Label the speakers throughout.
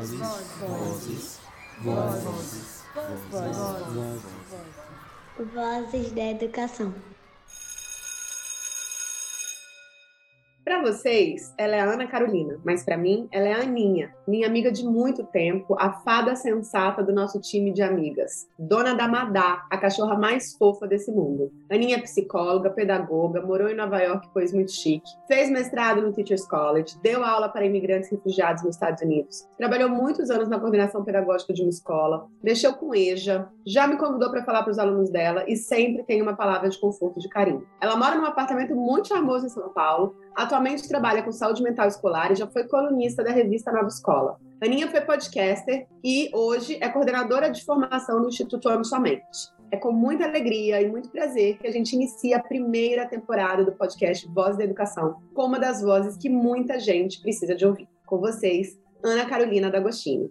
Speaker 1: Vozes, vozes, vozes, vozes,
Speaker 2: Vozes da Educação.
Speaker 3: Para vocês, ela é a Ana Carolina, mas para mim, ela é a Aninha, minha amiga de muito tempo, a fada sensata do nosso time de amigas. Dona da Madá, a cachorra mais fofa desse mundo. Aninha é psicóloga, pedagoga, morou em Nova York, pois muito chique. Fez mestrado no Teachers College, deu aula para imigrantes refugiados nos Estados Unidos. Trabalhou muitos anos na coordenação pedagógica de uma escola, mexeu com EJA, já me convidou para falar para os alunos dela e sempre tem uma palavra de conforto e de carinho. Ela mora num apartamento muito charmoso em São Paulo, Atualmente trabalha com saúde mental escolar e já foi colunista da revista Nova Escola. Aninha foi podcaster e hoje é coordenadora de formação no Instituto Amo Somente. É com muita alegria e muito prazer que a gente inicia a primeira temporada do podcast Voz da Educação, com uma das vozes que muita gente precisa de ouvir. Com vocês, Ana Carolina D'Agostini.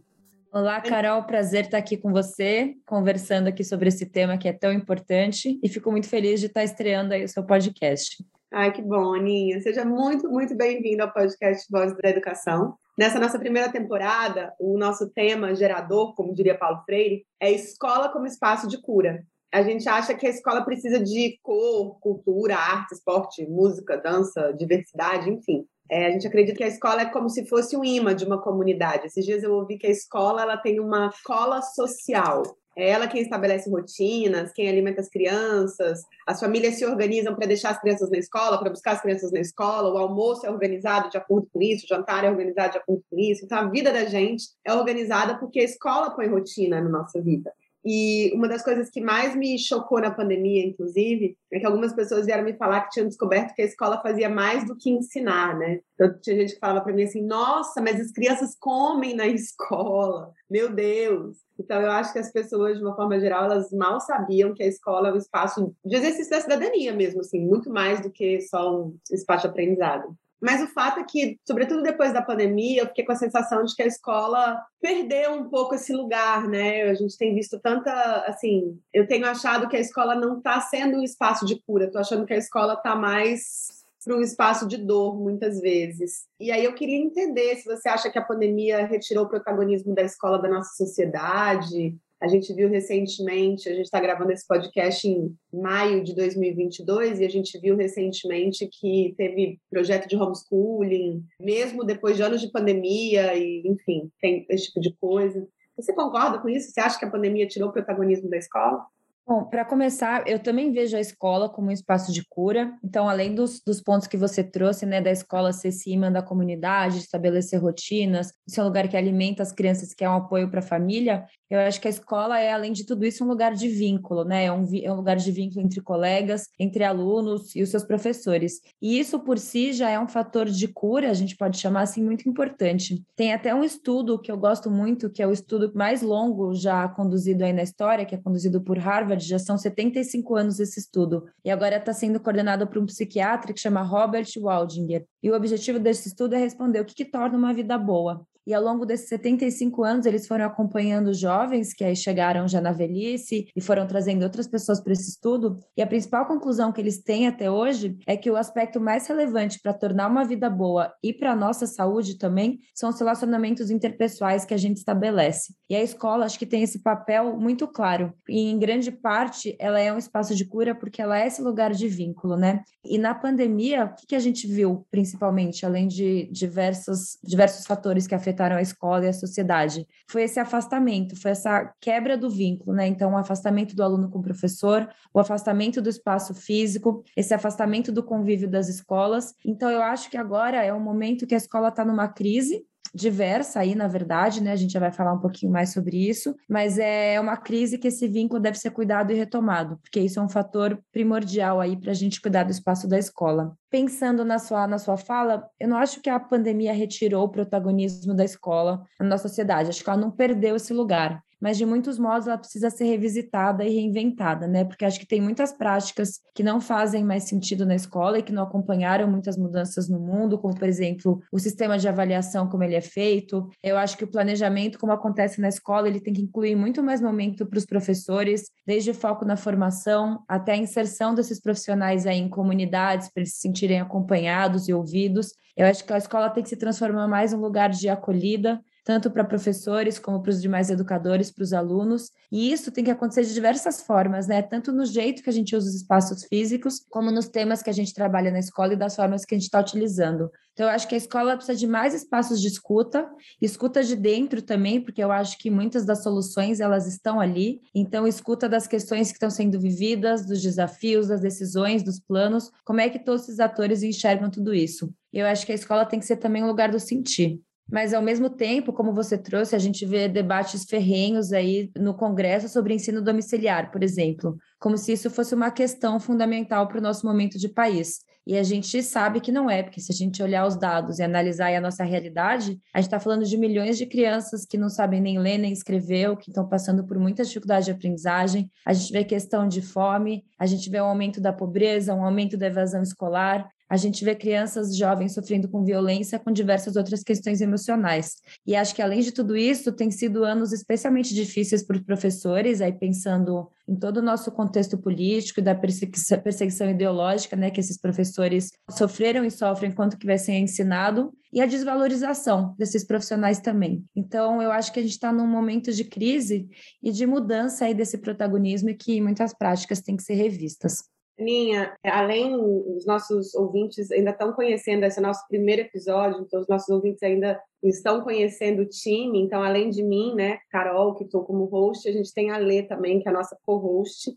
Speaker 4: Olá, Carol, prazer estar aqui com você, conversando aqui sobre esse tema que é tão importante e fico muito feliz de estar estreando aí o seu podcast.
Speaker 3: Ai, que bom, Aninha. Seja muito, muito bem-vinda ao podcast Voz da Educação. Nessa nossa primeira temporada, o nosso tema gerador, como diria Paulo Freire, é escola como espaço de cura. A gente acha que a escola precisa de cor, cultura, arte, esporte, música, dança, diversidade, enfim. É, a gente acredita que a escola é como se fosse um imã de uma comunidade. Esses dias eu ouvi que a escola ela tem uma cola social. É ela quem estabelece rotinas, quem alimenta as crianças, as famílias se organizam para deixar as crianças na escola, para buscar as crianças na escola, o almoço é organizado de acordo com isso, o jantar é organizado de acordo com isso. Então, a vida da gente é organizada porque a escola põe rotina na nossa vida. E uma das coisas que mais me chocou na pandemia, inclusive, é que algumas pessoas vieram me falar que tinham descoberto que a escola fazia mais do que ensinar, né? Então, tinha gente que falava para mim assim: nossa, mas as crianças comem na escola, meu Deus. Então, eu acho que as pessoas, de uma forma geral, elas mal sabiam que a escola é um espaço de exercício da cidadania mesmo, assim, muito mais do que só um espaço de aprendizado. Mas o fato é que, sobretudo depois da pandemia, eu fiquei com a sensação de que a escola perdeu um pouco esse lugar, né? A gente tem visto tanta, assim, eu tenho achado que a escola não está sendo um espaço de cura, estou achando que a escola está mais para um espaço de dor, muitas vezes. E aí eu queria entender se você acha que a pandemia retirou o protagonismo da escola da nossa sociedade. A gente viu recentemente, a gente está gravando esse podcast em maio de 2022 e a gente viu recentemente que teve projeto de homeschooling, mesmo depois de anos de pandemia e, enfim, tem esse tipo de coisa. Você concorda com isso? Você acha que a pandemia tirou o protagonismo da escola?
Speaker 4: Bom, para começar, eu também vejo a escola como um espaço de cura. Então, além dos, dos pontos que você trouxe, né, da escola ser cima da comunidade, estabelecer rotinas, ser um lugar que alimenta as crianças, que é um apoio para a família, eu acho que a escola é, além de tudo isso, um lugar de vínculo, né? É um, é um lugar de vínculo entre colegas, entre alunos e os seus professores. E isso por si já é um fator de cura, a gente pode chamar assim, muito importante. Tem até um estudo que eu gosto muito, que é o estudo mais longo já conduzido aí na história, que é conduzido por Harvard já são 75 anos esse estudo, e agora está sendo coordenado por um psiquiatra que chama Robert Waldinger. E o objetivo desse estudo é responder o que, que torna uma vida boa. E ao longo desses 75 anos, eles foram acompanhando jovens que aí chegaram já na velhice e foram trazendo outras pessoas para esse estudo. E a principal conclusão que eles têm até hoje é que o aspecto mais relevante para tornar uma vida boa e para a nossa saúde também são os relacionamentos interpessoais que a gente estabelece. E a escola, acho que tem esse papel muito claro. E em grande parte, ela é um espaço de cura porque ela é esse lugar de vínculo, né? E na pandemia, o que, a gente viu, principalmente, além de diversos, diversos fatores que afetaram afetaram a escola e a sociedade. Foi esse afastamento, foi essa quebra do vínculo, né? Então, o afastamento do aluno com o professor, o afastamento do espaço físico, esse afastamento do convívio das escolas. Então, eu acho que agora é um momento que a escola está numa crise, diversa aí, na verdade, né? A gente já vai falar um pouquinho mais sobre isso, mas é uma crise que esse vínculo deve ser cuidado e retomado, porque isso é um fator primordial aí para a gente cuidar do espaço da escola. Pensando na sua, na sua fala, eu não acho que a pandemia retirou o protagonismo da escola na nossa sociedade, acho que ela não perdeu esse lugar mas de muitos modos ela precisa ser revisitada e reinventada, né? Porque acho que tem muitas práticas que não fazem mais sentido na escola e que não acompanharam muitas mudanças no mundo, como por exemplo, o sistema de avaliação como ele é feito. Eu acho que o planejamento como acontece na escola, ele tem que incluir muito mais momento para os professores, desde o foco na formação até a inserção desses profissionais aí em comunidades para eles se sentirem acompanhados e ouvidos. Eu acho que a escola tem que se transformar mais um lugar de acolhida, tanto para professores como para os demais educadores, para os alunos. E isso tem que acontecer de diversas formas, né? Tanto no jeito que a gente usa os espaços físicos, como nos temas que a gente trabalha na escola e das formas que a gente está utilizando. Então, eu acho que a escola precisa de mais espaços de escuta, escuta de dentro também, porque eu acho que muitas das soluções elas estão ali. Então, escuta das questões que estão sendo vividas, dos desafios, das decisões, dos planos, como é que todos esses atores enxergam tudo isso. Eu acho que a escola tem que ser também um lugar do sentir. Mas, ao mesmo tempo, como você trouxe, a gente vê debates ferrenhos aí no Congresso sobre ensino domiciliar, por exemplo, como se isso fosse uma questão fundamental para o nosso momento de país. E a gente sabe que não é, porque se a gente olhar os dados e analisar a nossa realidade, a gente está falando de milhões de crianças que não sabem nem ler nem escrever, ou que estão passando por muita dificuldade de aprendizagem. A gente vê questão de fome, a gente vê um aumento da pobreza, um aumento da evasão escolar, a gente vê crianças jovens sofrendo com violência, com diversas outras questões emocionais. E acho que, além de tudo isso, tem sido anos especialmente difíceis para os professores, aí pensando em todo o nosso contexto político e da perseguição, perseguição ideológica né, que esses professores sofreram e sofrem enquanto que vai ser ensinado, e a desvalorização desses profissionais também. Então, eu acho que a gente está num momento de crise e de mudança aí desse protagonismo e que muitas práticas têm que ser revistas.
Speaker 3: Aninha, além os nossos ouvintes ainda estão conhecendo esse nosso primeiro episódio, então os nossos ouvintes ainda estão conhecendo o time, então além de mim, né, Carol, que estou como host, a gente tem a Lê também, que é a nossa co-host,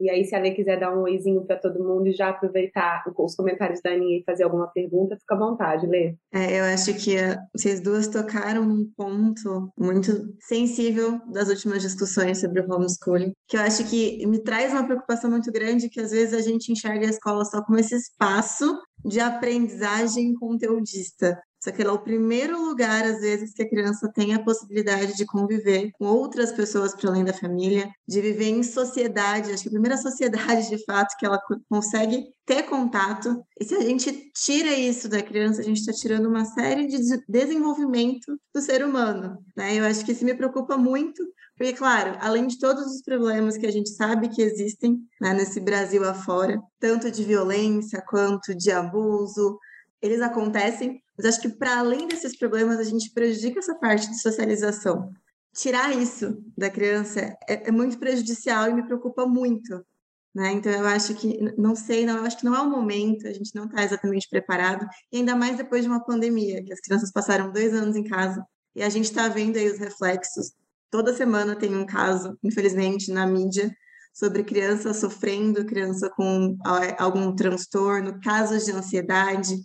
Speaker 3: e aí, se a Lê quiser dar um oizinho para todo mundo e já aproveitar os comentários da Aninha e fazer alguma pergunta, fica à vontade, Lê.
Speaker 5: É, eu acho que uh, vocês duas tocaram num ponto muito sensível das últimas discussões sobre o homeschooling, que eu acho que me traz uma preocupação muito grande, que às vezes a gente enxerga a escola só como esse espaço de aprendizagem conteudista. Só que ela é o primeiro lugar, às vezes, que a criança tem a possibilidade de conviver com outras pessoas para além da família, de viver em sociedade. Acho que a primeira sociedade, de fato, que ela consegue ter contato. E se a gente tira isso da criança, a gente está tirando uma série de desenvolvimento do ser humano. Né? Eu acho que isso me preocupa muito, porque, claro, além de todos os problemas que a gente sabe que existem né, nesse Brasil afora, tanto de violência quanto de abuso, eles acontecem, mas acho que para além desses problemas, a gente prejudica essa parte de socialização. Tirar isso da criança é, é muito prejudicial e me preocupa muito. Né? Então, eu acho que, não sei, não, eu acho que não é o momento, a gente não está exatamente preparado, e ainda mais depois de uma pandemia, que as crianças passaram dois anos em casa, e a gente está vendo aí os reflexos. Toda semana tem um caso, infelizmente, na mídia, sobre criança sofrendo, criança com algum transtorno, casos de ansiedade,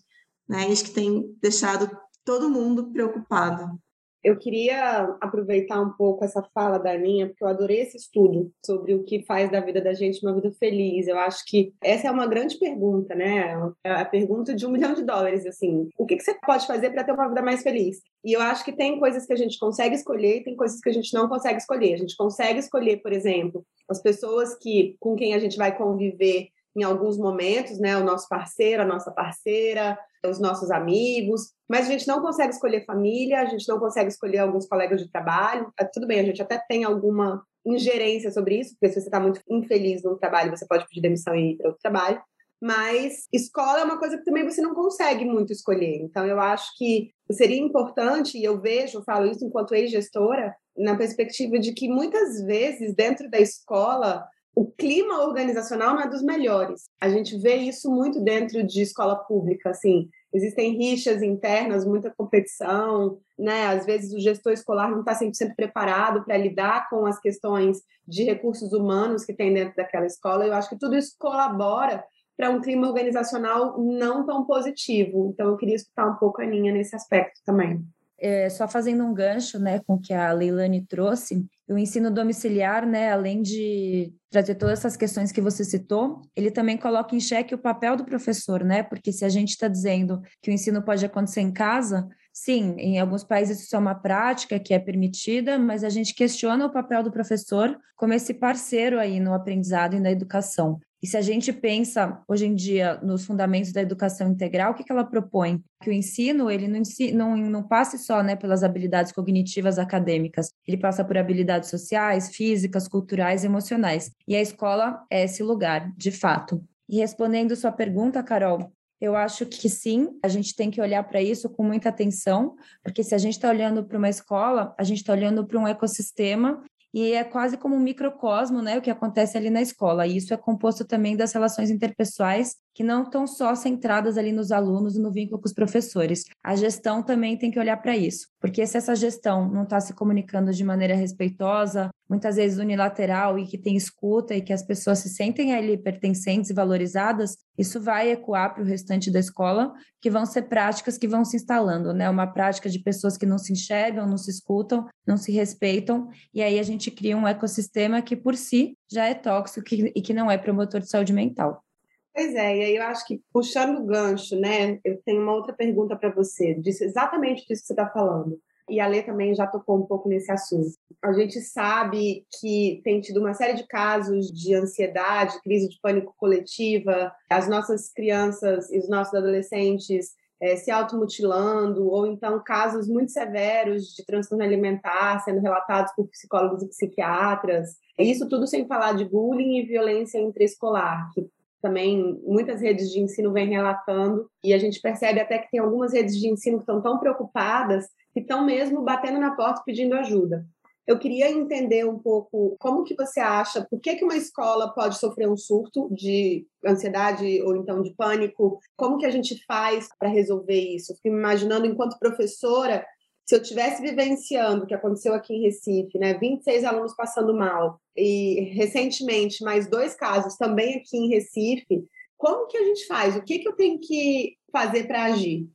Speaker 5: né? Isso que tem deixado todo mundo preocupado.
Speaker 3: Eu queria aproveitar um pouco essa fala da Aninha, porque eu adorei esse estudo sobre o que faz da vida da gente uma vida feliz. Eu acho que essa é uma grande pergunta, né? É a pergunta de um milhão de dólares, assim. O que, você pode fazer para ter uma vida mais feliz? E eu acho que tem coisas que a gente consegue escolher e tem coisas que a gente não consegue escolher. A gente consegue escolher, por exemplo, as pessoas que com quem a gente vai conviver em alguns momentos, né? O nosso parceiro, a nossa parceira, os nossos amigos, mas a gente não consegue escolher família, a gente não consegue escolher alguns colegas de trabalho. Ah, tudo bem, a gente até tem alguma ingerência sobre isso, porque se você está muito infeliz no trabalho, você pode pedir demissão e ir para outro trabalho. Mas escola é uma coisa que também você não consegue muito escolher. Então, eu acho que seria importante, e eu vejo, eu falo isso enquanto ex-gestora, na perspectiva de que muitas vezes, dentro da escola, o clima organizacional não é dos melhores. A gente vê isso muito dentro de escola pública, assim. Existem rixas internas, muita competição, né? Às vezes o gestor escolar não está 100% preparado para lidar com as questões de recursos humanos que tem dentro daquela escola. Eu acho que tudo isso colabora para um clima organizacional não tão positivo. Então, eu queria escutar um pouco a Aninha nesse aspecto também.
Speaker 4: É, só fazendo um gancho né, com o que a Leilani trouxe, o ensino domiciliar, né, além de trazer todas essas questões que você citou, ele também coloca em xeque o papel do professor, né? Porque se a gente está dizendo que o ensino pode acontecer em casa, sim, em alguns países isso é uma prática que é permitida, mas a gente questiona o papel do professor como esse parceiro aí no aprendizado e na educação. E se a gente pensa hoje em dia nos fundamentos da educação integral, o que, que ela propõe? Que o ensino ele não, não, não passe só né, pelas habilidades cognitivas acadêmicas, ele passa por habilidades sociais, físicas, culturais, emocionais. E a escola é esse lugar, de fato. E respondendo sua pergunta, Carol, Eu acho que sim, a gente tem que olhar para isso com muita atenção, porque se a gente está olhando para uma escola, a gente está olhando para um ecossistema e é quase como um microcosmo, né, o que acontece ali na escola. E isso é composto também das relações interpessoais que não estão só centradas ali nos alunos e no vínculo com os professores. A gestão também tem que olhar para isso, porque se essa gestão não está se comunicando de maneira respeitosa, muitas vezes unilateral e que tem escuta e que as pessoas se sentem ali pertencentes e valorizadas, isso vai ecoar para o restante da escola, que vão ser práticas que vão se instalando, né? Uma prática de pessoas que não se enxergam, não se escutam, não se respeitam, e aí a gente cria um ecossistema que por si já é tóxico e que não é promotor de saúde mental.
Speaker 3: Pois é, e aí eu acho que puxando o gancho, né, eu tenho uma outra pergunta para você, disse exatamente disso que você está falando. E a Lê também já tocou um pouco nesse assunto. A gente sabe que tem tido uma série de casos de ansiedade, crise de pânico coletiva, as nossas crianças e os nossos adolescentes é, se automutilando, ou então casos muito severos de transtorno alimentar sendo relatados por psicólogos e psiquiatras. Isso tudo sem falar de bullying e violência intraescolar, que também muitas redes de ensino vêm relatando, e a gente percebe até que tem algumas redes de ensino que estão tão preocupadas que estão mesmo batendo na porta pedindo ajuda. Eu queria entender um pouco como que você acha, por que, que uma escola pode sofrer um surto de ansiedade ou então de pânico, como que a gente faz para resolver isso? Fico imaginando, enquanto professora, se eu tivesse vivenciando o que aconteceu aqui em Recife, né, 26 alunos passando mal, e recentemente mais dois casos também aqui em Recife, como que a gente faz? O que, que eu tenho que fazer para agir?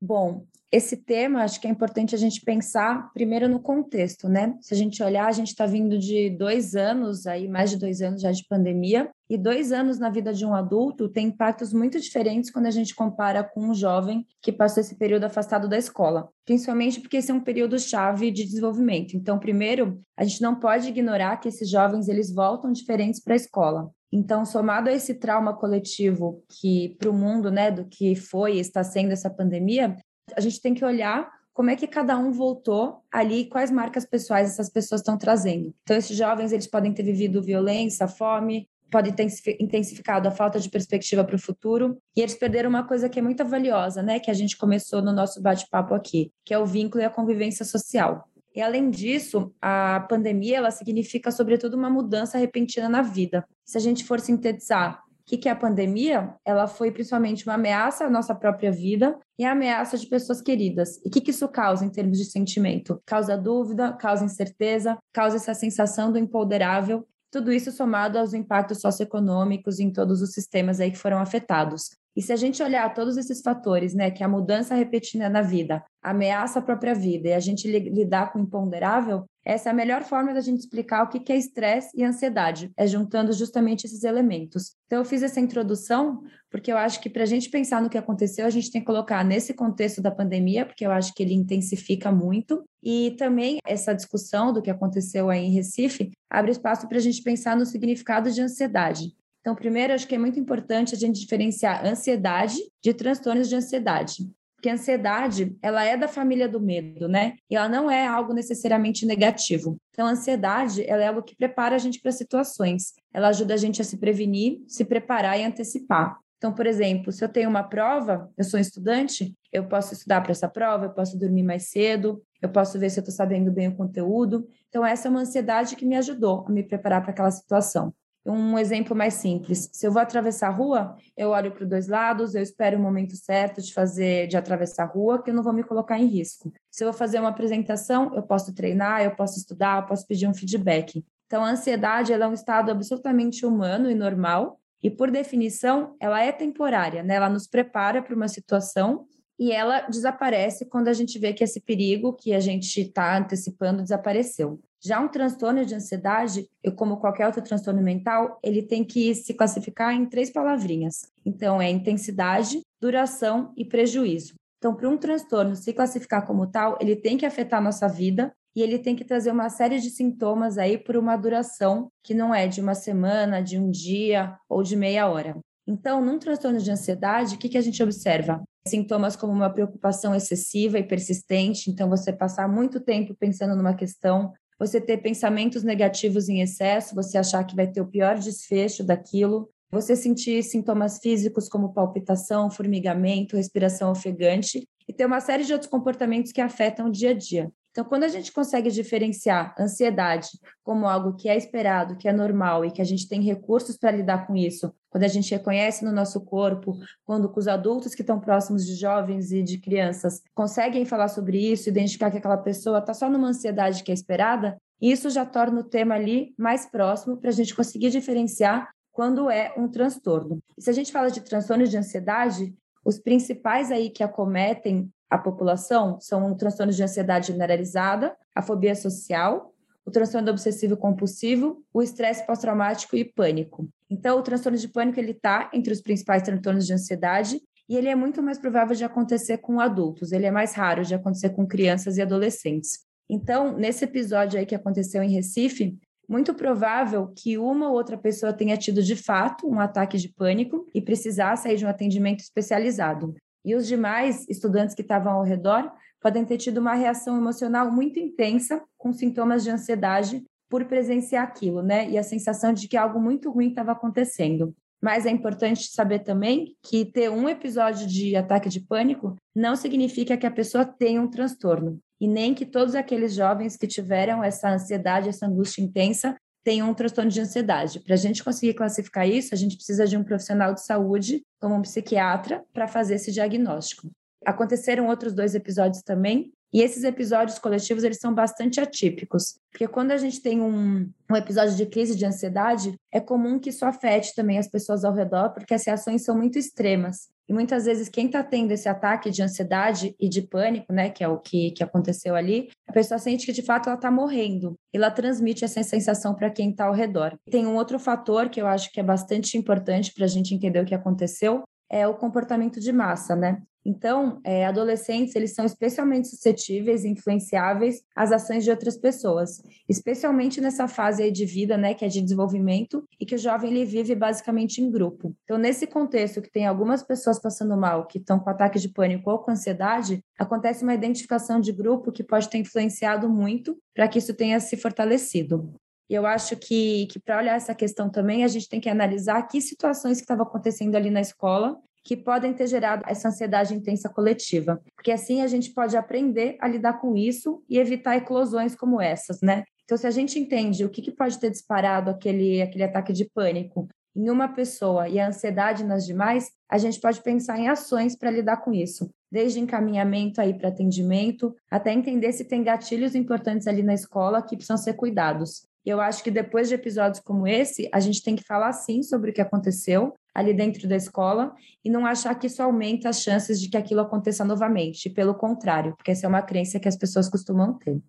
Speaker 4: Bom, esse tema, acho que é importante a gente pensar primeiro no contexto, né? Se a gente olhar, a gente está vindo de dois anos, aí mais de dois anos já de pandemia, e dois anos na vida de um adulto tem impactos muito diferentes quando a gente compara com um jovem que passou esse período afastado da escola, principalmente porque esse é um período chave de desenvolvimento. Então, primeiro, a gente não pode ignorar que esses jovens eles voltam diferentes para a escola. Então, somado a esse trauma coletivo que para o mundo, né, do que foi e está sendo essa pandemia, a gente tem que olhar como é que cada um voltou ali quais marcas pessoais essas pessoas estão trazendo. Então, esses jovens, eles podem ter vivido violência, fome, pode ter intensificado a falta de perspectiva para o futuro, e eles perderam uma coisa que é muito valiosa, né, que a gente começou no nosso bate-papo aqui, que é o vínculo e a convivência social. E além disso, a pandemia ela significa sobretudo uma mudança repentina na vida. Se a gente for sintetizar o que, que é a pandemia? Ela foi principalmente uma ameaça à nossa própria vida e a ameaça de pessoas queridas. E o que, que isso causa em termos de sentimento? Causa dúvida, causa incerteza, causa essa sensação do imponderável. Tudo isso somado aos impactos socioeconômicos em todos os sistemas aí que foram afetados. E se a gente olhar todos esses fatores, né, que a mudança repetida na vida, ameaça à própria vida e a gente lidar com o imponderável, essa é a melhor forma da gente explicar o que é estresse e ansiedade, é juntando justamente esses elementos. Então, eu fiz essa introdução porque eu acho que para a gente pensar no que aconteceu, a gente tem que colocar nesse contexto da pandemia, porque eu acho que ele intensifica muito, e também essa discussão do que aconteceu aí em Recife abre espaço para a gente pensar no significado de ansiedade. Então, primeiro, acho que é muito importante a gente diferenciar ansiedade de transtornos de ansiedade. Porque a ansiedade, ela é da família do medo, né? E ela não é algo necessariamente negativo. Então, a ansiedade, ela é algo que prepara a gente para situações. Ela ajuda a gente a se prevenir, se preparar e antecipar. Então, por exemplo, se eu tenho uma prova, eu sou um estudante, eu posso estudar para essa prova, eu posso dormir mais cedo, eu posso ver se eu estou sabendo bem o conteúdo. Então, essa é uma ansiedade que me ajudou a me preparar para aquela situação. Um exemplo mais simples: se eu vou atravessar a rua, eu olho para os dois lados, eu espero o momento certo de fazer, de atravessar a rua, que eu não vou me colocar em risco. Se eu vou fazer uma apresentação, eu posso treinar, eu posso estudar, eu posso pedir um feedback. Então, a ansiedade é um estado absolutamente humano e normal, e por definição, ela é temporária, né? Ela nos prepara para uma situação e ela desaparece quando a gente vê que esse perigo que a gente está antecipando desapareceu. Já um transtorno de ansiedade, eu como qualquer outro transtorno mental, ele tem que se classificar em três palavrinhas. Então, é intensidade, duração e prejuízo. Então, para um transtorno se classificar como tal, ele tem que afetar nossa vida e ele tem que trazer uma série de sintomas aí por uma duração que não é de uma semana, de um dia ou de meia hora. Então, num transtorno de ansiedade, o que, que a gente observa? Sintomas como uma preocupação excessiva e persistente, então você passar muito tempo pensando numa questão, você ter pensamentos negativos em excesso, você achar que vai ter o pior desfecho daquilo, você sentir sintomas físicos como palpitação, formigamento, respiração ofegante e ter uma série de outros comportamentos que afetam o dia a dia. Então, quando a gente consegue diferenciar ansiedade como algo que é esperado, que é normal e que a gente tem recursos para lidar com isso, quando a gente reconhece no nosso corpo, quando os adultos que estão próximos de jovens e de crianças conseguem falar sobre isso, identificar que aquela pessoa está só numa ansiedade que é esperada, isso já torna o tema ali mais próximo para a gente conseguir diferenciar quando é um transtorno. E se a gente fala de transtorno de ansiedade, os principais aí que acometem a população são o transtorno de ansiedade generalizada, a fobia social, o transtorno obsessivo compulsivo, o estresse pós-traumático e pânico. Então, o transtorno de pânico ele está entre os principais transtornos de ansiedade e ele é muito mais provável de acontecer com adultos. Ele é mais raro de acontecer com crianças e adolescentes. Então, nesse episódio aí que aconteceu em Recife, muito provável que uma ou outra pessoa tenha tido de fato um ataque de pânico e precisar sair de um atendimento especializado. E os demais estudantes que estavam ao redor podem ter tido uma reação emocional muito intensa, com sintomas de ansiedade por presenciar aquilo, né? E a sensação de que algo muito ruim estava acontecendo. Mas é importante saber também que ter um episódio de ataque de pânico não significa que a pessoa tenha um transtorno e nem que todos aqueles jovens que tiveram essa ansiedade, essa angústia intensa, tenham um transtorno de ansiedade. Para a gente conseguir classificar isso, a gente precisa de um profissional de saúde, como um psiquiatra, para fazer esse diagnóstico. Aconteceram outros dois episódios também, e esses episódios coletivos, eles são bastante atípicos, porque quando a gente tem um, um episódio de crise de ansiedade, é comum que isso afete também as pessoas ao redor, porque as reações são muito extremas. E muitas vezes quem está tendo esse ataque de ansiedade e de pânico, né, que é o que, que aconteceu ali, a pessoa sente que de fato ela está morrendo. E ela transmite essa sensação para quem está ao redor. Tem um outro fator que eu acho que é bastante importante para a gente entender o que aconteceu, é o comportamento de massa, né? Então, é, adolescentes, eles são especialmente suscetíveis e influenciáveis às ações de outras pessoas, especialmente nessa fase de vida, né, que é de desenvolvimento e que o jovem ele vive basicamente em grupo. Então, nesse contexto que tem algumas pessoas passando mal, que estão com ataque de pânico ou com ansiedade, acontece uma identificação de grupo que pode ter influenciado muito para que isso tenha se fortalecido. E eu acho que, que para olhar essa questão também, a gente tem que analisar que situações que estavam acontecendo ali na escola que podem ter gerado essa ansiedade intensa coletiva. Porque assim a gente pode aprender a lidar com isso e evitar eclosões como essas, né? Então, se a gente entende o que, que pode ter disparado aquele, aquele ataque de pânico em uma pessoa e a ansiedade nas demais, a gente pode pensar em ações para lidar com isso, desde encaminhamento aí para atendimento, até entender se tem gatilhos importantes ali na escola que precisam ser cuidados. Eu acho que depois de episódios como esse, a gente tem que falar sim sobre o que aconteceu ali dentro da escola e não achar que isso aumenta as chances de que aquilo aconteça novamente. Pelo contrário, porque essa é uma crença que as pessoas costumam ter.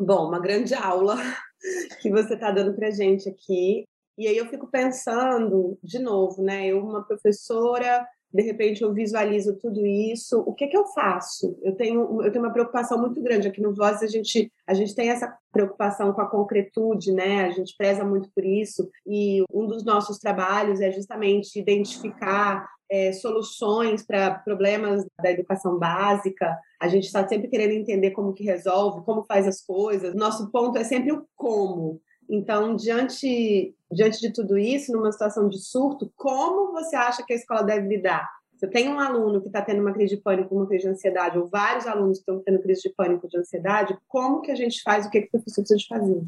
Speaker 3: Bom, uma grande aula que você está dando para gente aqui. E aí eu fico pensando, de novo, né? Eu, uma professora de repente eu visualizo tudo isso, o que que eu faço? Eu tenho, eu tenho uma preocupação muito grande aqui no Voz, a gente, a gente tem essa preocupação com a concretude, né? A gente preza muito por isso e um dos nossos trabalhos é justamente identificar é, soluções para problemas da educação básica. A gente está sempre querendo entender como que resolve, como faz as coisas. Nosso ponto é sempre o como. Então, diante, diante de tudo isso, numa situação de surto, como você acha que a escola deve lidar? Se tem um aluno que está tendo uma crise de pânico, uma crise de ansiedade, ou vários alunos estão tendo crise de pânico, de ansiedade, como que a gente faz? O que, que o professor precisa de fazer?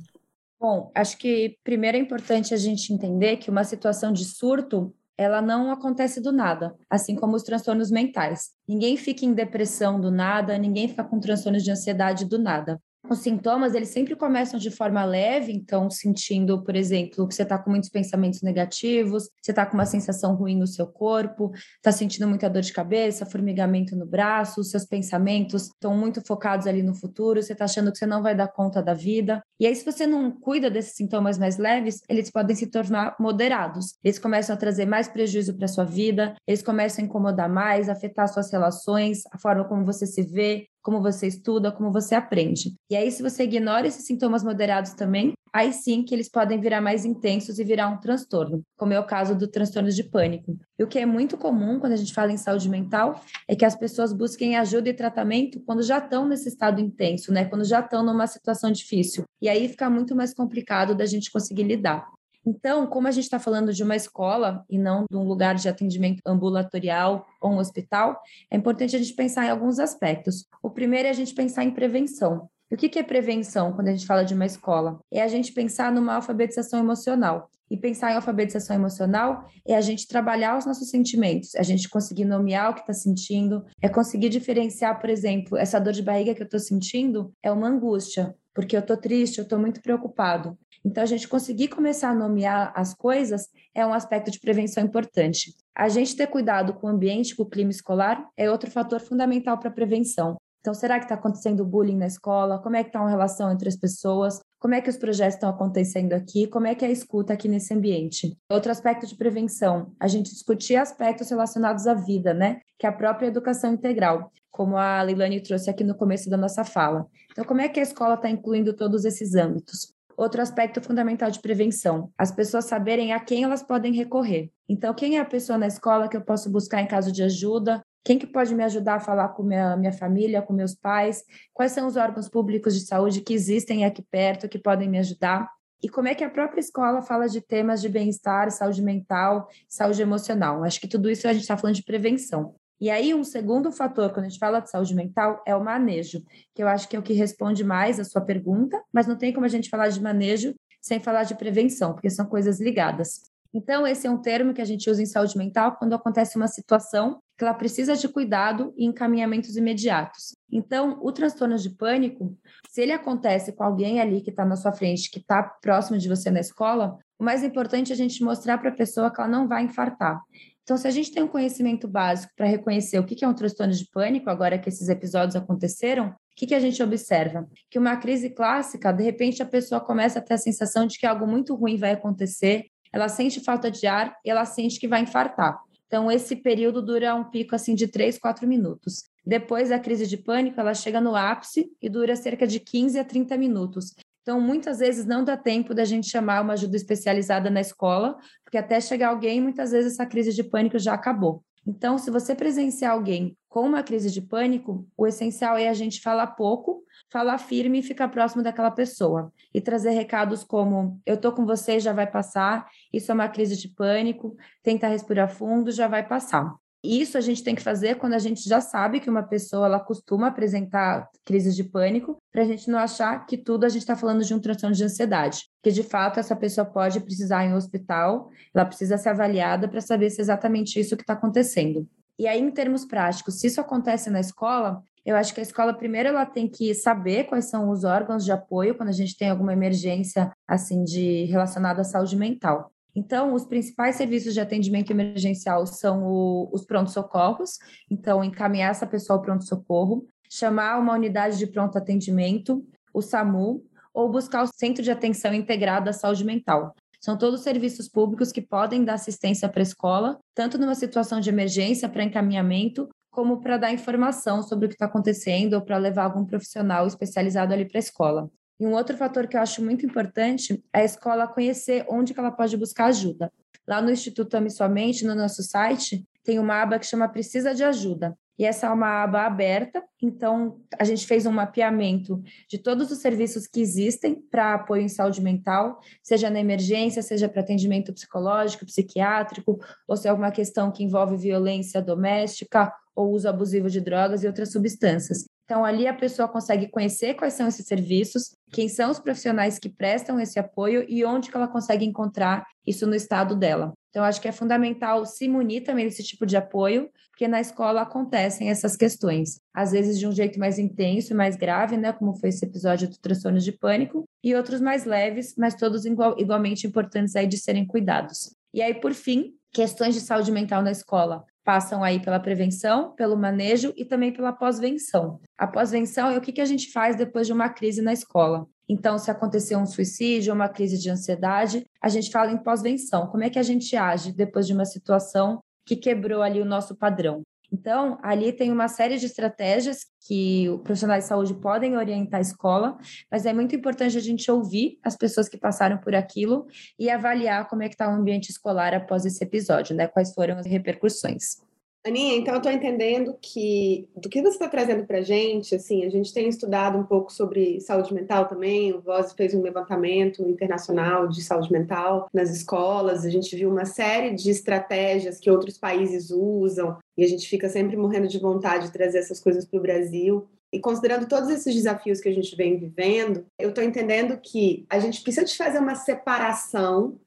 Speaker 4: Bom, acho que primeiro é importante a gente entender que uma situação de surto ela não acontece do nada, assim como os transtornos mentais. Ninguém fica em depressão do nada, ninguém fica com transtornos de ansiedade do nada os sintomas, eles sempre começam de forma leve, então sentindo, por exemplo, que você está com muitos pensamentos negativos, você está com uma sensação ruim no seu corpo, está sentindo muita dor de cabeça, formigamento no braço, seus pensamentos estão muito focados ali no futuro, você está achando que você não vai dar conta da vida. E aí, se você não cuida desses sintomas mais leves, eles podem se tornar moderados. Eles começam a trazer mais prejuízo para sua vida, eles começam a incomodar mais, afetar suas relações, a forma como você se vê, como você estuda, como você aprende. E aí, se você ignora esses sintomas moderados também, aí sim que eles podem virar mais intensos e virar um transtorno, como é o caso do transtorno de pânico. E o que é muito comum quando a gente fala em saúde mental é que as pessoas busquem ajuda e tratamento quando já estão nesse estado intenso, né? Quando já estão numa situação difícil. E aí fica muito mais complicado da gente conseguir lidar. Então, como a gente está falando de uma escola e não de um lugar de atendimento ambulatorial ou um hospital, é importante a gente pensar em alguns aspectos. O primeiro é a gente pensar em prevenção. E o que é prevenção quando a gente fala de uma escola? É a gente pensar numa alfabetização emocional. E pensar em alfabetização emocional é a gente trabalhar os nossos sentimentos, é a gente conseguir nomear o que está sentindo, é conseguir diferenciar, por exemplo, essa dor de barriga que eu estou sentindo é uma angústia, porque eu estou triste, eu estou muito preocupado. Então, a gente conseguir começar a nomear as coisas é um aspecto de prevenção importante. A gente ter cuidado com o ambiente, com o clima escolar, é outro fator fundamental para a prevenção. Então, será que está acontecendo bullying na escola? Como é que está a relação entre as pessoas? Como é que os projetos estão acontecendo aqui? Como é que é a escuta aqui nesse ambiente? Outro aspecto de prevenção, a gente discutir aspectos relacionados à vida, né? Que é a própria educação integral, como a Leilani trouxe aqui no começo da nossa fala. Então, como é que a escola está incluindo todos esses âmbitos? Outro aspecto fundamental de prevenção, as pessoas saberem a quem elas podem recorrer. Então, quem é a pessoa na escola que eu posso buscar em caso de ajuda? Quem que pode me ajudar a falar com minha, minha família, com meus pais? Quais são os órgãos públicos de saúde que existem aqui perto, que podem me ajudar? E como é que a própria escola fala de temas de bem-estar, saúde mental, saúde emocional? Acho que tudo isso a gente está falando de prevenção. E aí, um segundo fator, quando a gente fala de saúde mental, é o manejo, que eu acho que é o que responde mais à sua pergunta, mas não tem como a gente falar de manejo sem falar de prevenção, porque são coisas ligadas. Então, esse é um termo que a gente usa em saúde mental quando acontece uma situação que ela precisa de cuidado e encaminhamentos imediatos. Então, o transtorno de pânico, se ele acontece com alguém ali que está na sua frente, que está próximo de você na escola, o mais importante é a gente mostrar para a pessoa que ela não vai infartar. Então, se a gente tem um conhecimento básico para reconhecer o que é um transtorno de pânico, agora que esses episódios aconteceram, o que, que a gente observa? Que uma crise clássica, de repente, a pessoa começa a ter a sensação de que algo muito ruim vai acontecer, ela sente falta de ar e ela sente que vai infartar. Então, esse período dura um pico assim de 3, 4 minutos. Depois da crise de pânico, ela chega no ápice e dura cerca de 15 a 30 minutos. Então, muitas vezes não dá tempo da gente chamar uma ajuda especializada na escola, porque até chegar alguém, muitas vezes essa crise de pânico já acabou. Então, se você presenciar alguém com uma crise de pânico, o essencial é a gente falar pouco, falar firme e ficar próximo daquela pessoa. E trazer recados como: eu tô com você, já vai passar, isso é uma crise de pânico, tenta respirar fundo, já vai passar. Isso a gente tem que fazer quando a gente já sabe que uma pessoa ela costuma apresentar crises de pânico, para a gente não achar que tudo a gente está falando de um transtorno de ansiedade. Que de fato essa pessoa pode precisar ir em um hospital, ela precisa ser avaliada para saber se é exatamente isso que está acontecendo. E aí, em termos práticos, se isso acontece na escola, eu acho que a escola primeiro ela tem que saber quais são os órgãos de apoio quando a gente tem alguma emergência assim de relacionada à saúde mental. Então, os principais serviços de atendimento emergencial são o, os pronto-socorros, então, encaminhar essa pessoa ao pronto-socorro, chamar uma unidade de pronto atendimento, o SAMU, ou buscar o Centro de Atenção Integrada à Saúde Mental. São todos serviços públicos que podem dar assistência para a escola, tanto numa situação de emergência para encaminhamento, como para dar informação sobre o que está acontecendo ou para levar algum profissional especializado ali para a escola. E um outro fator que eu acho muito importante é a escola conhecer onde que ela pode buscar ajuda. Lá no Instituto Ame Sua Mente, no nosso site, tem uma aba que chama Precisa de Ajuda. E essa é uma aba aberta, então a gente fez um mapeamento de todos os serviços que existem para apoio em saúde mental, seja na emergência, seja para atendimento psicológico, psiquiátrico, ou se é alguma questão que envolve violência doméstica ou uso abusivo de drogas e outras substâncias. Então, ali a pessoa consegue conhecer quais são esses serviços, quem são os profissionais que prestam esse apoio e onde que ela consegue encontrar isso no estado dela. Então, acho que é fundamental se munir também desse tipo de apoio, porque na escola acontecem essas questões. Às vezes de um jeito mais intenso e mais grave, né, como foi esse episódio do transtorno de pânico, e outros mais leves, mas todos igual, igualmente importantes aí de serem cuidados. E aí, por fim, questões de saúde mental na escola passam aí pela prevenção, pelo manejo e também pela pós-venção. A pós-venção é o que, a gente faz depois de uma crise na escola. Então, se acontecer um suicídio, uma crise de ansiedade, a gente fala em pós-venção. Como é que a gente age depois de uma situação que quebrou ali o nosso padrão? Então, ali tem uma série de estratégias que os profissionais de saúde podem orientar a escola, mas é muito importante a gente ouvir as pessoas que passaram por aquilo e avaliar como é que está o ambiente escolar após esse episódio, né? Quais foram as repercussões.
Speaker 3: Aninha, então eu estou entendendo que do que você está trazendo para a gente, assim, a gente tem estudado um pouco sobre saúde mental também, o Voz fez um levantamento internacional de saúde mental nas escolas, a gente viu uma série de estratégias que outros países usam e a gente fica sempre morrendo de vontade de trazer essas coisas para o Brasil. E considerando todos esses desafios que a gente vem vivendo, eu estou entendendo que a gente precisa de fazer uma separação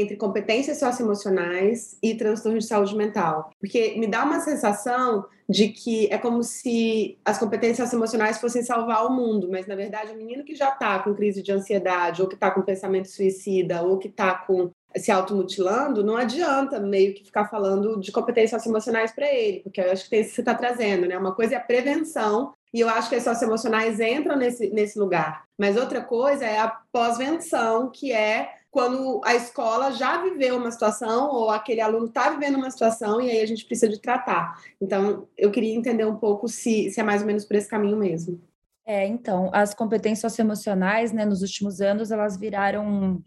Speaker 3: entre competências socioemocionais e transtornos de saúde mental. Porque me dá uma sensação de que é como se as competências socioemocionais fossem salvar o mundo, mas na verdade o menino que já está com crise de ansiedade, ou que está com pensamento suicida, ou que está com se automutilando, não adianta meio que ficar falando de competências socioemocionais para ele, porque eu acho que tem isso que você está trazendo, né? Uma coisa é a prevenção, e eu acho que as socioemocionais entram nesse, nesse lugar. Mas outra coisa é a pós-venção, que é quando a escola já viveu uma situação ou aquele aluno está vivendo uma situação e aí a gente precisa de tratar. Então, eu queria entender um pouco se, se é mais ou menos por esse caminho mesmo.
Speaker 4: É, então, as competências socioemocionais, né, nos últimos anos, elas viraram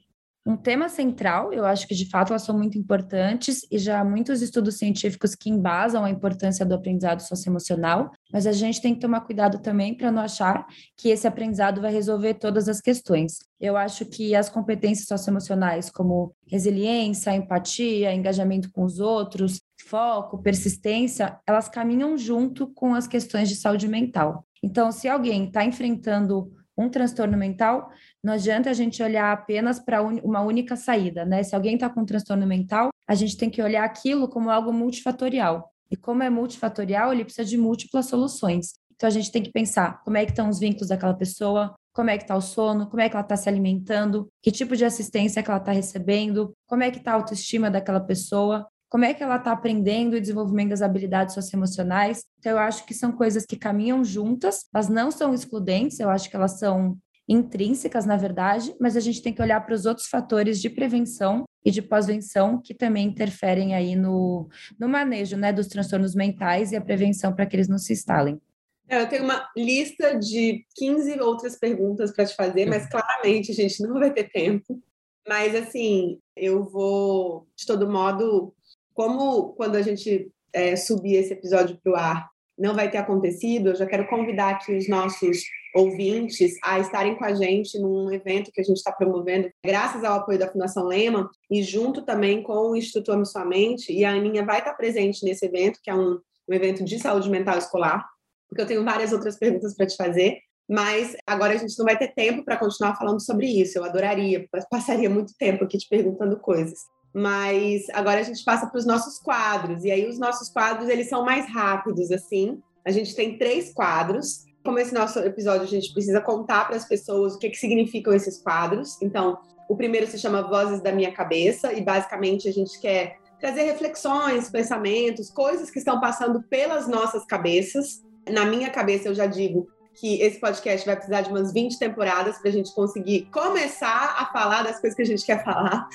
Speaker 4: um tema central, eu acho que de fato elas são muito importantes e já há muitos estudos científicos que embasam a importância do aprendizado socioemocional, mas a gente tem que tomar cuidado também para não achar que esse aprendizado vai resolver todas as questões. Eu acho que as competências socioemocionais, como resiliência, empatia, engajamento com os outros, foco, persistência, elas caminham junto com as questões de saúde mental. Então, se alguém está enfrentando um transtorno mental, não adianta a gente olhar apenas para uma única saída, né? Se alguém está com um transtorno mental, a gente tem que olhar aquilo como algo multifatorial. E como é multifatorial, ele precisa de múltiplas soluções. Então a gente tem que pensar como é que estão os vínculos daquela pessoa, como é que está o sono, como é que ela está se alimentando, que tipo de assistência que ela está recebendo, como é que está a autoestima daquela pessoa, como é que ela está aprendendo e desenvolvendo as habilidades socioemocionais. Então, eu acho que são coisas que caminham juntas, elas não são excludentes, eu acho que elas são intrínsecas, na verdade, mas a gente tem que olhar para os outros fatores de prevenção e de pós-venção que também interferem aí no, no manejo né, dos transtornos mentais e a prevenção para que eles não se instalem.
Speaker 3: É, eu tenho uma lista de 15 outras perguntas para te fazer, mas claramente a gente não vai ter tempo. Mas, assim, eu vou, de todo modo, como quando a gente é, subir esse episódio para o ar não vai ter acontecido, eu já quero convidar aqui os nossos ouvintes a estarem com a gente num evento que a gente está promovendo, graças ao apoio da Fundação Lema, e junto também com o Instituto Ame Sua Mente, e a Aninha vai estar presente nesse evento, que é um, um evento de saúde mental escolar, porque eu tenho várias outras perguntas para te fazer, mas agora a gente não vai ter tempo para continuar falando sobre isso. Eu adoraria, passaria muito tempo aqui te perguntando coisas mas agora a gente passa para os nossos quadros. E aí os nossos quadros, eles são mais rápidos, assim. A gente tem três quadros. Como esse nosso episódio, a gente precisa contar para as pessoas o que, que significam esses quadros. Então, o primeiro se chama Vozes da Minha Cabeça, e basicamente a gente quer trazer reflexões, pensamentos, coisas que estão passando pelas nossas cabeças. Na minha cabeça, eu já digo que esse podcast vai precisar de umas 20 temporadas para a gente conseguir começar a falar das coisas que a gente quer falar.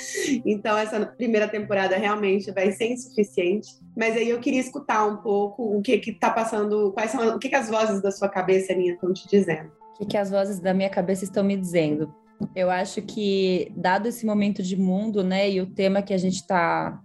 Speaker 3: Então, essa primeira temporada realmente vai ser insuficiente. Mas aí eu queria escutar um pouco o que está passando, quais são, o que, que as vozes da sua cabeça, Aninha, estão te dizendo.
Speaker 4: O que, que as vozes da minha cabeça estão me dizendo? Eu acho que, dado esse momento de mundo, né, e o tema que a gente está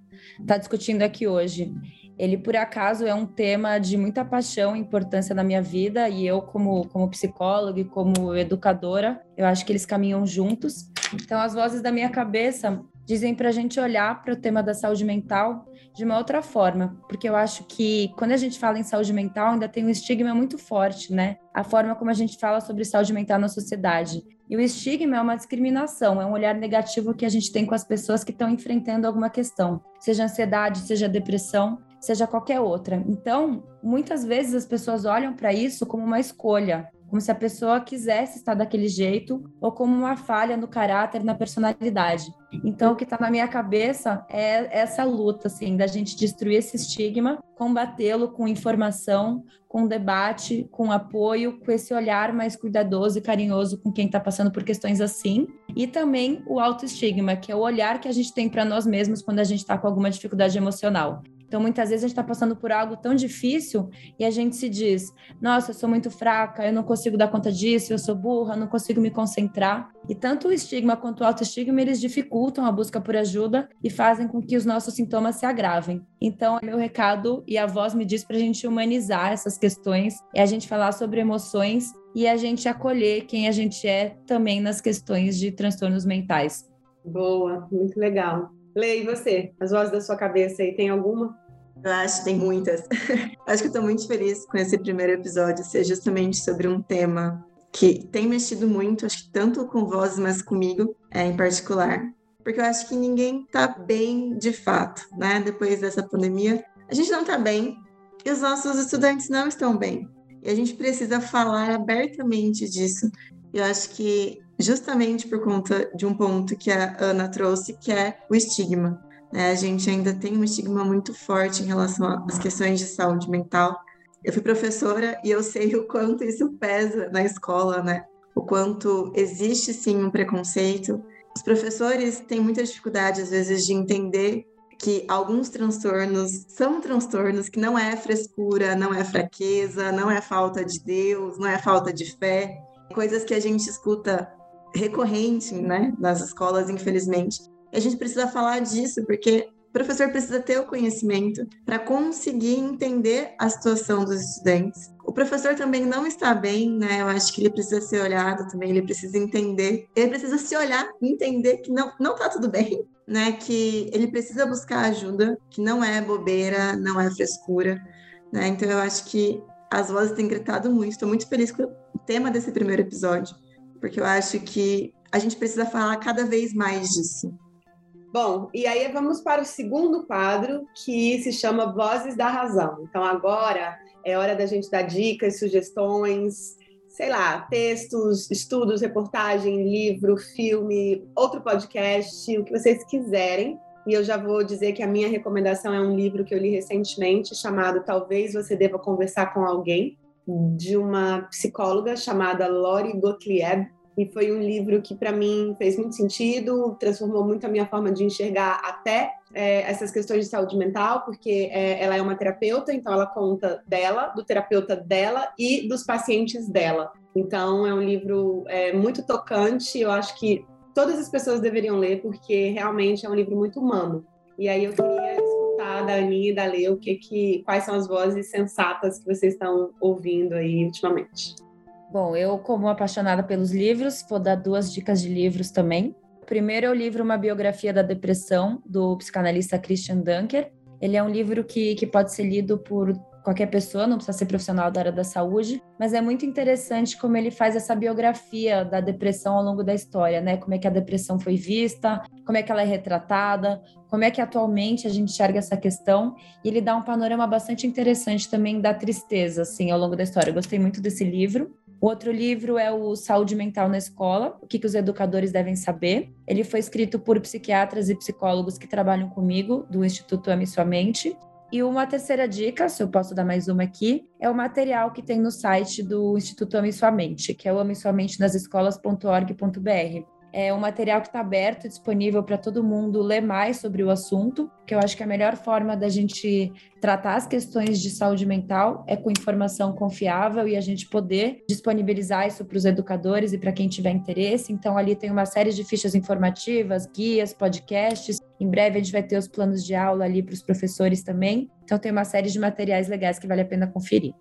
Speaker 4: tá discutindo aqui hoje, ele por acaso é um tema de muita paixão e importância na minha vida e eu como como psicóloga e como educadora, eu acho que eles caminham juntos. Então as vozes da minha cabeça dizem para a gente olhar para o tema da saúde mental de uma outra forma, porque eu acho que quando a gente fala em saúde mental ainda tem um estigma muito forte, né? A forma como a gente fala sobre saúde mental na sociedade. E o estigma é uma discriminação, é um olhar negativo que a gente tem com as pessoas que estão enfrentando alguma questão, seja ansiedade, seja depressão seja qualquer outra. Então, muitas vezes as pessoas olham para isso como uma escolha, como se a pessoa quisesse estar daquele jeito ou como uma falha no caráter, na personalidade. Então, o que está na minha cabeça é essa luta, assim, da gente destruir esse estigma, combatê-lo com informação, com debate, com apoio, com esse olhar mais cuidadoso e carinhoso com quem está passando por questões assim, e também o autoestigma, que é o olhar que a gente tem para nós mesmos quando a gente está com alguma dificuldade emocional. Então, muitas vezes a gente está passando por algo tão difícil e a gente se diz: nossa, eu sou muito fraca, eu não consigo dar conta disso, eu sou burra, não consigo me concentrar. E tanto o estigma quanto o autoestigma, eles dificultam a busca por ajuda e fazem com que os nossos sintomas se agravem. Então, meu recado e a voz me diz para a gente humanizar essas questões, é a gente falar sobre emoções e a gente acolher quem a gente é também nas questões de transtornos mentais.
Speaker 3: Boa, muito legal. Lei, e você? As vozes da sua cabeça aí, tem alguma?
Speaker 5: Eu acho que tem muitas. acho que estou muito feliz com esse primeiro episódio ser justamente sobre um tema que tem mexido muito, acho que tanto com vozes, mas comigo é, em particular. Porque eu acho que ninguém está bem de fato, né? Depois dessa pandemia, a gente não está bem e os nossos estudantes não estão bem. E a gente precisa falar abertamente disso. Eu acho que justamente por conta de um ponto que a Ana trouxe, que é o estigma. Né? A gente ainda tem um estigma muito forte em relação às questões de saúde mental. Eu fui professora e eu sei o quanto isso pesa na escola, né? O quanto existe sim um preconceito. Os professores têm muita dificuldade, às vezes, de entender que alguns transtornos são transtornos que não é frescura, não é fraqueza, não é falta de Deus, não é falta de fé, coisas que a gente escuta recorrente, né, nas escolas, infelizmente. E a gente precisa falar disso, porque o professor precisa ter o conhecimento para conseguir entender a situação dos estudantes. O professor também não está bem, né? Eu acho que ele precisa ser olhado também, ele precisa entender, ele precisa se olhar e entender que não não está tudo bem, né? Que ele precisa buscar ajuda, que não é bobeira, não é frescura, né? Então eu acho que as vozes têm gritado muito. Estou muito feliz com o tema desse primeiro episódio, porque eu acho que a gente precisa falar cada vez mais disso.
Speaker 3: Bom, e aí vamos para o segundo quadro, que se chama Vozes da Razão. Então, agora é hora da gente dar dicas, sugestões, sei lá, textos, estudos, reportagem, livro, filme, outro podcast, o que vocês quiserem. E eu já vou dizer que a minha recomendação é um livro que eu li recentemente, chamado Talvez Você Deva Conversar com Alguém, de uma psicóloga chamada Lori Gottlieb. E foi um livro que, para mim, fez muito sentido, transformou muito a minha forma de enxergar até é, essas questões de saúde mental, porque é, ela é uma terapeuta, então ela conta dela, do terapeuta dela e dos pacientes dela. Então, é um livro é, muito tocante, eu acho que todas as pessoas deveriam ler, porque realmente é um livro muito humano. E aí eu queria escutar da Aninha e da Lê o que, que, quais são as vozes sensatas que vocês estão ouvindo aí ultimamente.
Speaker 4: Bom, eu, como apaixonada pelos livros, vou dar duas dicas de livros também. Primeiro é o livro Uma Biografia da Depressão, do psicanalista Christian Dunker. Ele é um livro que, que pode ser lido por qualquer pessoa, não precisa ser profissional da área da saúde, mas é muito interessante como ele faz essa biografia da depressão ao longo da história, né? Como é que a depressão foi vista, como é que ela é retratada, como é que atualmente a gente enxerga essa questão, e ele dá um panorama bastante interessante também da tristeza, assim, ao longo da história. Eu gostei muito desse livro. O outro livro é o Saúde Mental na Escola, o que, que os educadores devem saber. Ele foi escrito por psiquiatras e psicólogos que trabalham comigo, do Instituto Ame Sua Mente, e uma terceira dica, se eu posso dar mais uma aqui, é o material que tem no site do Instituto Ame Sua Mente, que é o ame É um material que está aberto e disponível para todo mundo ler mais sobre o assunto, que eu acho que a melhor forma da gente tratar as questões de saúde mental é com informação confiável e a gente poder disponibilizar isso para os educadores e para quem tiver interesse. Então, ali tem uma série de fichas informativas, guias, podcasts. Em breve a gente vai ter os planos de aula ali para os professores também. Então, tem uma série de materiais legais que vale a pena conferir.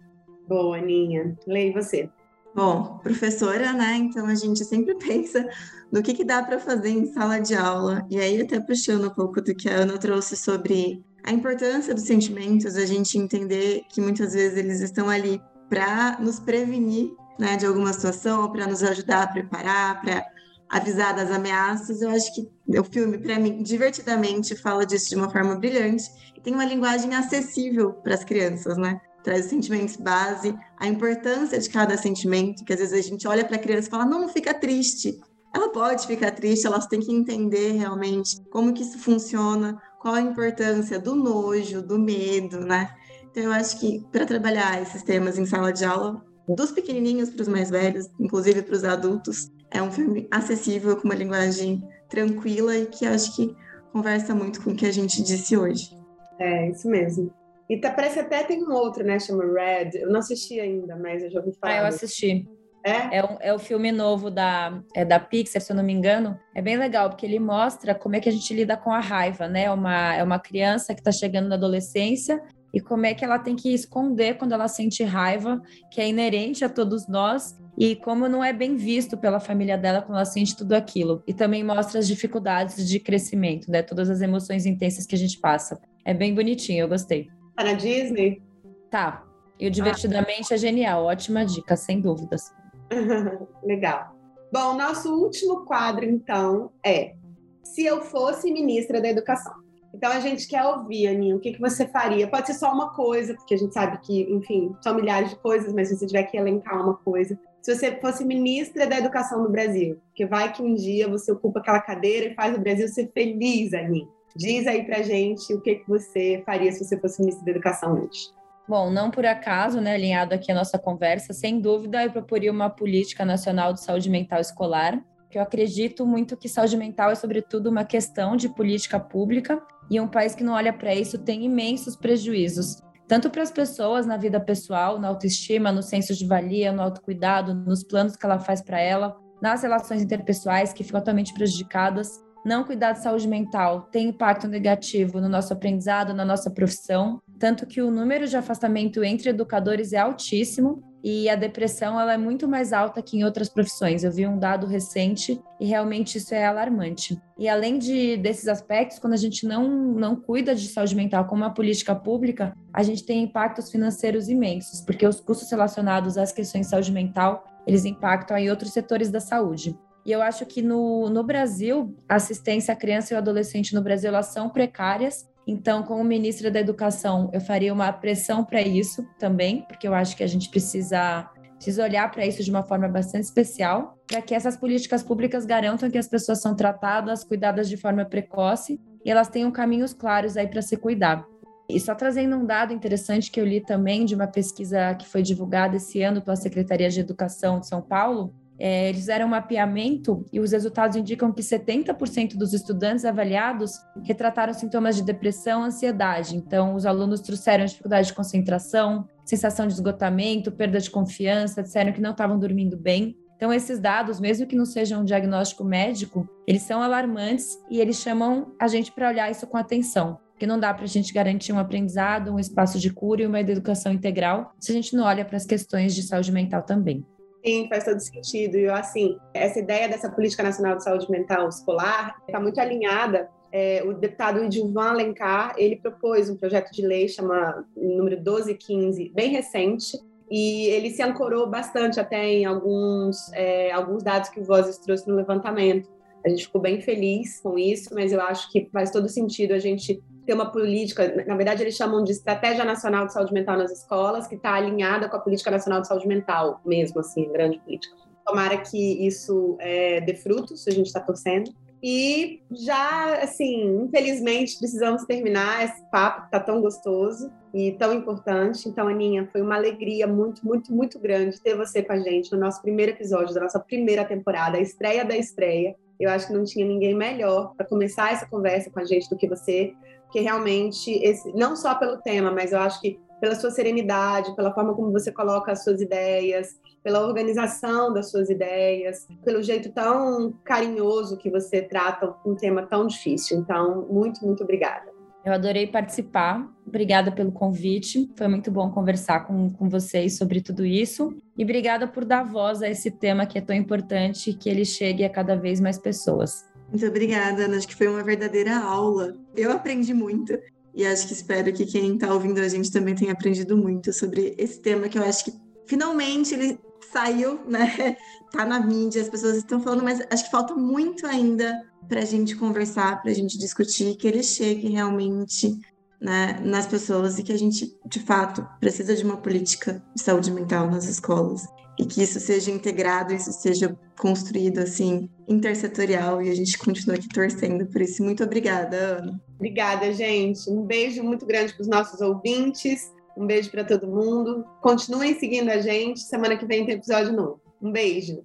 Speaker 3: Boa, Aninha. Leia você.
Speaker 5: Bom, professora, né? Então a gente sempre pensa no que, que dá para fazer em sala de aula. E aí, até puxando um pouco do que a Ana trouxe sobre a importância dos sentimentos, a gente entender que muitas vezes eles estão ali para nos prevenir né, de alguma situação, para nos ajudar a preparar, para avisar das ameaças. Eu acho que o filme, para mim, divertidamente fala disso de uma forma brilhante e tem uma linguagem acessível para as crianças, né? Traz os sentimentos base, a importância de cada sentimento, que às vezes a gente olha para a criança e fala, não, não fica triste. Ela pode ficar triste, elas têm que entender realmente como que isso funciona, qual a importância do nojo, do medo, né? Então eu acho que para trabalhar esses temas em sala de aula, dos pequenininhos para os mais velhos, inclusive para os adultos, é um filme acessível com uma linguagem tranquila e que acho que conversa muito com o que a gente disse hoje.
Speaker 3: É, isso mesmo. E tá, parece até tem um outro, né? Chama Red. Eu não assisti ainda, mas eu já ouvi falar.
Speaker 4: Ah, eu assisti.
Speaker 3: É?
Speaker 4: É, um, é o filme novo da, é da Pixar, se eu não me engano. É bem legal, porque ele mostra como é que a gente lida com a raiva, né? É uma, é uma criança que está chegando na adolescência e como é que ela tem que esconder quando ela sente raiva, que é inerente a todos nós, e como não é bem visto pela família dela quando ela sente tudo aquilo. E também mostra as dificuldades de crescimento, né? Todas as emoções intensas que a gente passa. É bem bonitinho, eu gostei.
Speaker 3: Tá na Disney?
Speaker 4: Tá. E o Divertidamente é genial, ótima dica, sem dúvidas.
Speaker 3: Legal. Bom, nosso último quadro, então, é Se eu fosse ministra da Educação. Então, a gente quer ouvir, Aninha, o que, que você faria? Pode ser só uma coisa, porque a gente sabe que, enfim, são milhares de coisas, mas se você tiver que elencar uma coisa. Se você fosse ministra da Educação do Brasil, porque vai que um dia você ocupa aquela cadeira e faz o Brasil ser feliz, Aninha. Diz aí pra gente o que, que você faria se você fosse ministra da Educação hoje.
Speaker 4: Bom, não por acaso, né, alinhado aqui a nossa conversa, sem dúvida eu proporia uma política nacional de saúde mental escolar, que eu acredito muito que saúde mental é sobretudo uma questão de política pública e um país que não olha para isso tem imensos prejuízos, tanto para as pessoas na vida pessoal, na autoestima, no senso de valia, no autocuidado, nos planos que ela faz para ela, nas relações interpessoais que ficam totalmente prejudicadas. Não cuidar de saúde mental tem impacto negativo no nosso aprendizado, na nossa profissão, tanto que o número de afastamento entre educadores é altíssimo e a depressão ela é muito mais alta que em outras profissões. Eu vi um dado recente e realmente isso é alarmante. E além de desses aspectos, quando a gente não não cuida de saúde mental como uma política pública, a gente tem impactos financeiros imensos, porque os custos relacionados às questões de saúde mental, eles impactam em outros setores da saúde. E eu acho que no, no Brasil, assistência à criança e ao adolescente no Brasil, elas são precárias. Então, como ministra da Educação, eu faria uma pressão para isso também, porque eu acho que a gente precisa, precisa olhar para isso de uma forma bastante especial, para que essas políticas públicas garantam que as pessoas são tratadas, cuidadas de forma precoce e elas tenham caminhos claros aí para se cuidar. E só trazendo um dado interessante que eu li também de uma pesquisa que foi divulgada esse ano pela Secretaria de Educação de São Paulo, é, eles fizeram um mapeamento e os resultados indicam que 70% dos estudantes avaliados retrataram sintomas de depressão, ansiedade. Então, os alunos trouxeram dificuldade de concentração, sensação de esgotamento, perda de confiança, disseram que não estavam dormindo bem. Então, esses dados, mesmo que não sejam um diagnóstico médico, eles são alarmantes e eles chamam a gente para olhar isso com atenção. Porque não dá para a gente garantir um aprendizado, um espaço de cura e uma educação integral se a gente não olha para as questões de saúde mental também.
Speaker 3: Sim, faz todo sentido. E, assim, essa ideia dessa Política Nacional de Saúde Mental Escolar está muito alinhada. É, o deputado Edilvan Alencar, ele propôs um projeto de lei, chama número 1215, bem recente, e ele se ancorou bastante até em alguns, é, alguns dados que o Vozes trouxe no levantamento. A gente ficou bem feliz com isso, mas eu acho que faz todo sentido a gente ter uma política, na verdade eles chamam de Estratégia Nacional de Saúde Mental nas escolas, que está alinhada com a Política Nacional de Saúde Mental, mesmo assim, grande política. Tomara que isso é, dê frutos, a gente está torcendo. E já, assim, infelizmente, precisamos terminar esse papo está tão gostoso e tão importante. Então, Aninha, foi uma alegria muito, muito, muito grande ter você com a gente no nosso primeiro episódio da nossa primeira temporada, a estreia da estreia. Eu acho que não tinha ninguém melhor para começar essa conversa com a gente do que você que realmente, esse, não só pelo tema, mas eu acho que pela sua serenidade, pela forma como você coloca as suas ideias, pela organização das suas ideias, pelo jeito tão carinhoso que você trata um tema tão difícil. Então, muito, muito obrigada.
Speaker 4: Eu adorei participar. Obrigada pelo convite. Foi muito bom conversar com, com vocês sobre tudo isso. E obrigada por dar voz a esse tema que é tão importante e que ele chegue a cada vez mais pessoas.
Speaker 5: Muito obrigada, Ana. Acho que foi uma verdadeira aula. Eu aprendi muito. E acho que espero que quem está ouvindo a gente também tenha aprendido muito sobre esse tema que eu acho que finalmente ele saiu, né? Tá na mídia, as pessoas estão falando, mas acho que falta muito ainda para a gente conversar, para a gente discutir, que ele chegue realmente né, nas pessoas e que a gente, de fato, precisa de uma política de saúde mental nas escolas e que isso seja integrado, isso seja construído assim, intersetorial e a gente continua aqui torcendo por isso. Muito obrigada, Ana.
Speaker 3: Obrigada, gente. Um beijo muito grande para os nossos ouvintes. Um beijo para todo mundo. Continuem seguindo a gente. Semana que vem tem episódio novo. Um beijo.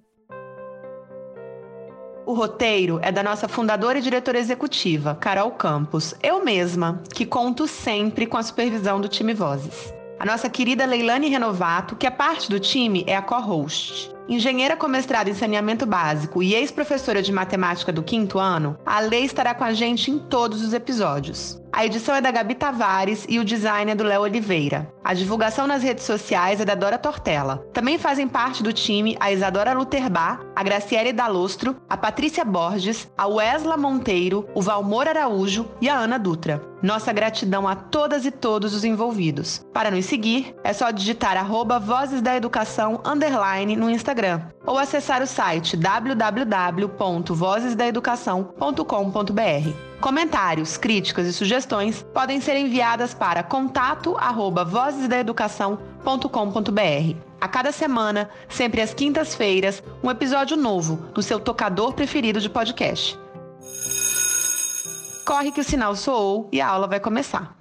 Speaker 3: O roteiro é da nossa fundadora e diretora executiva, Carol Campos, eu mesma, que conto sempre com a supervisão do time Vozes. A nossa querida Leilane Renovato, que é parte do time, é a co-host. Engenheira com mestrado em saneamento básico e ex-professora de matemática do quinto ano, a Lei estará com a gente em todos os episódios. A edição é da Gabi Tavares e o design é do Léo Oliveira. A divulgação nas redes sociais é da Dora Tortella. Também fazem parte do time a Isadora Luterbá, a Graciele Dalostro, a Patrícia Borges, a Wesla Monteiro, o Valmor Araújo e a Ana Dutra. Nossa gratidão a todas e todos os envolvidos. Para nos seguir, é só digitar arroba Vozes da Educação underline no Instagram ou acessar o site www.vozesdaeducação.com.br. Comentários, críticas e sugestões podem ser enviadas para contato@vozesdaeducação.com.br. A cada semana, sempre às quintas-feiras, um episódio novo no seu tocador preferido de podcast. Corre que o sinal soou e a aula vai começar.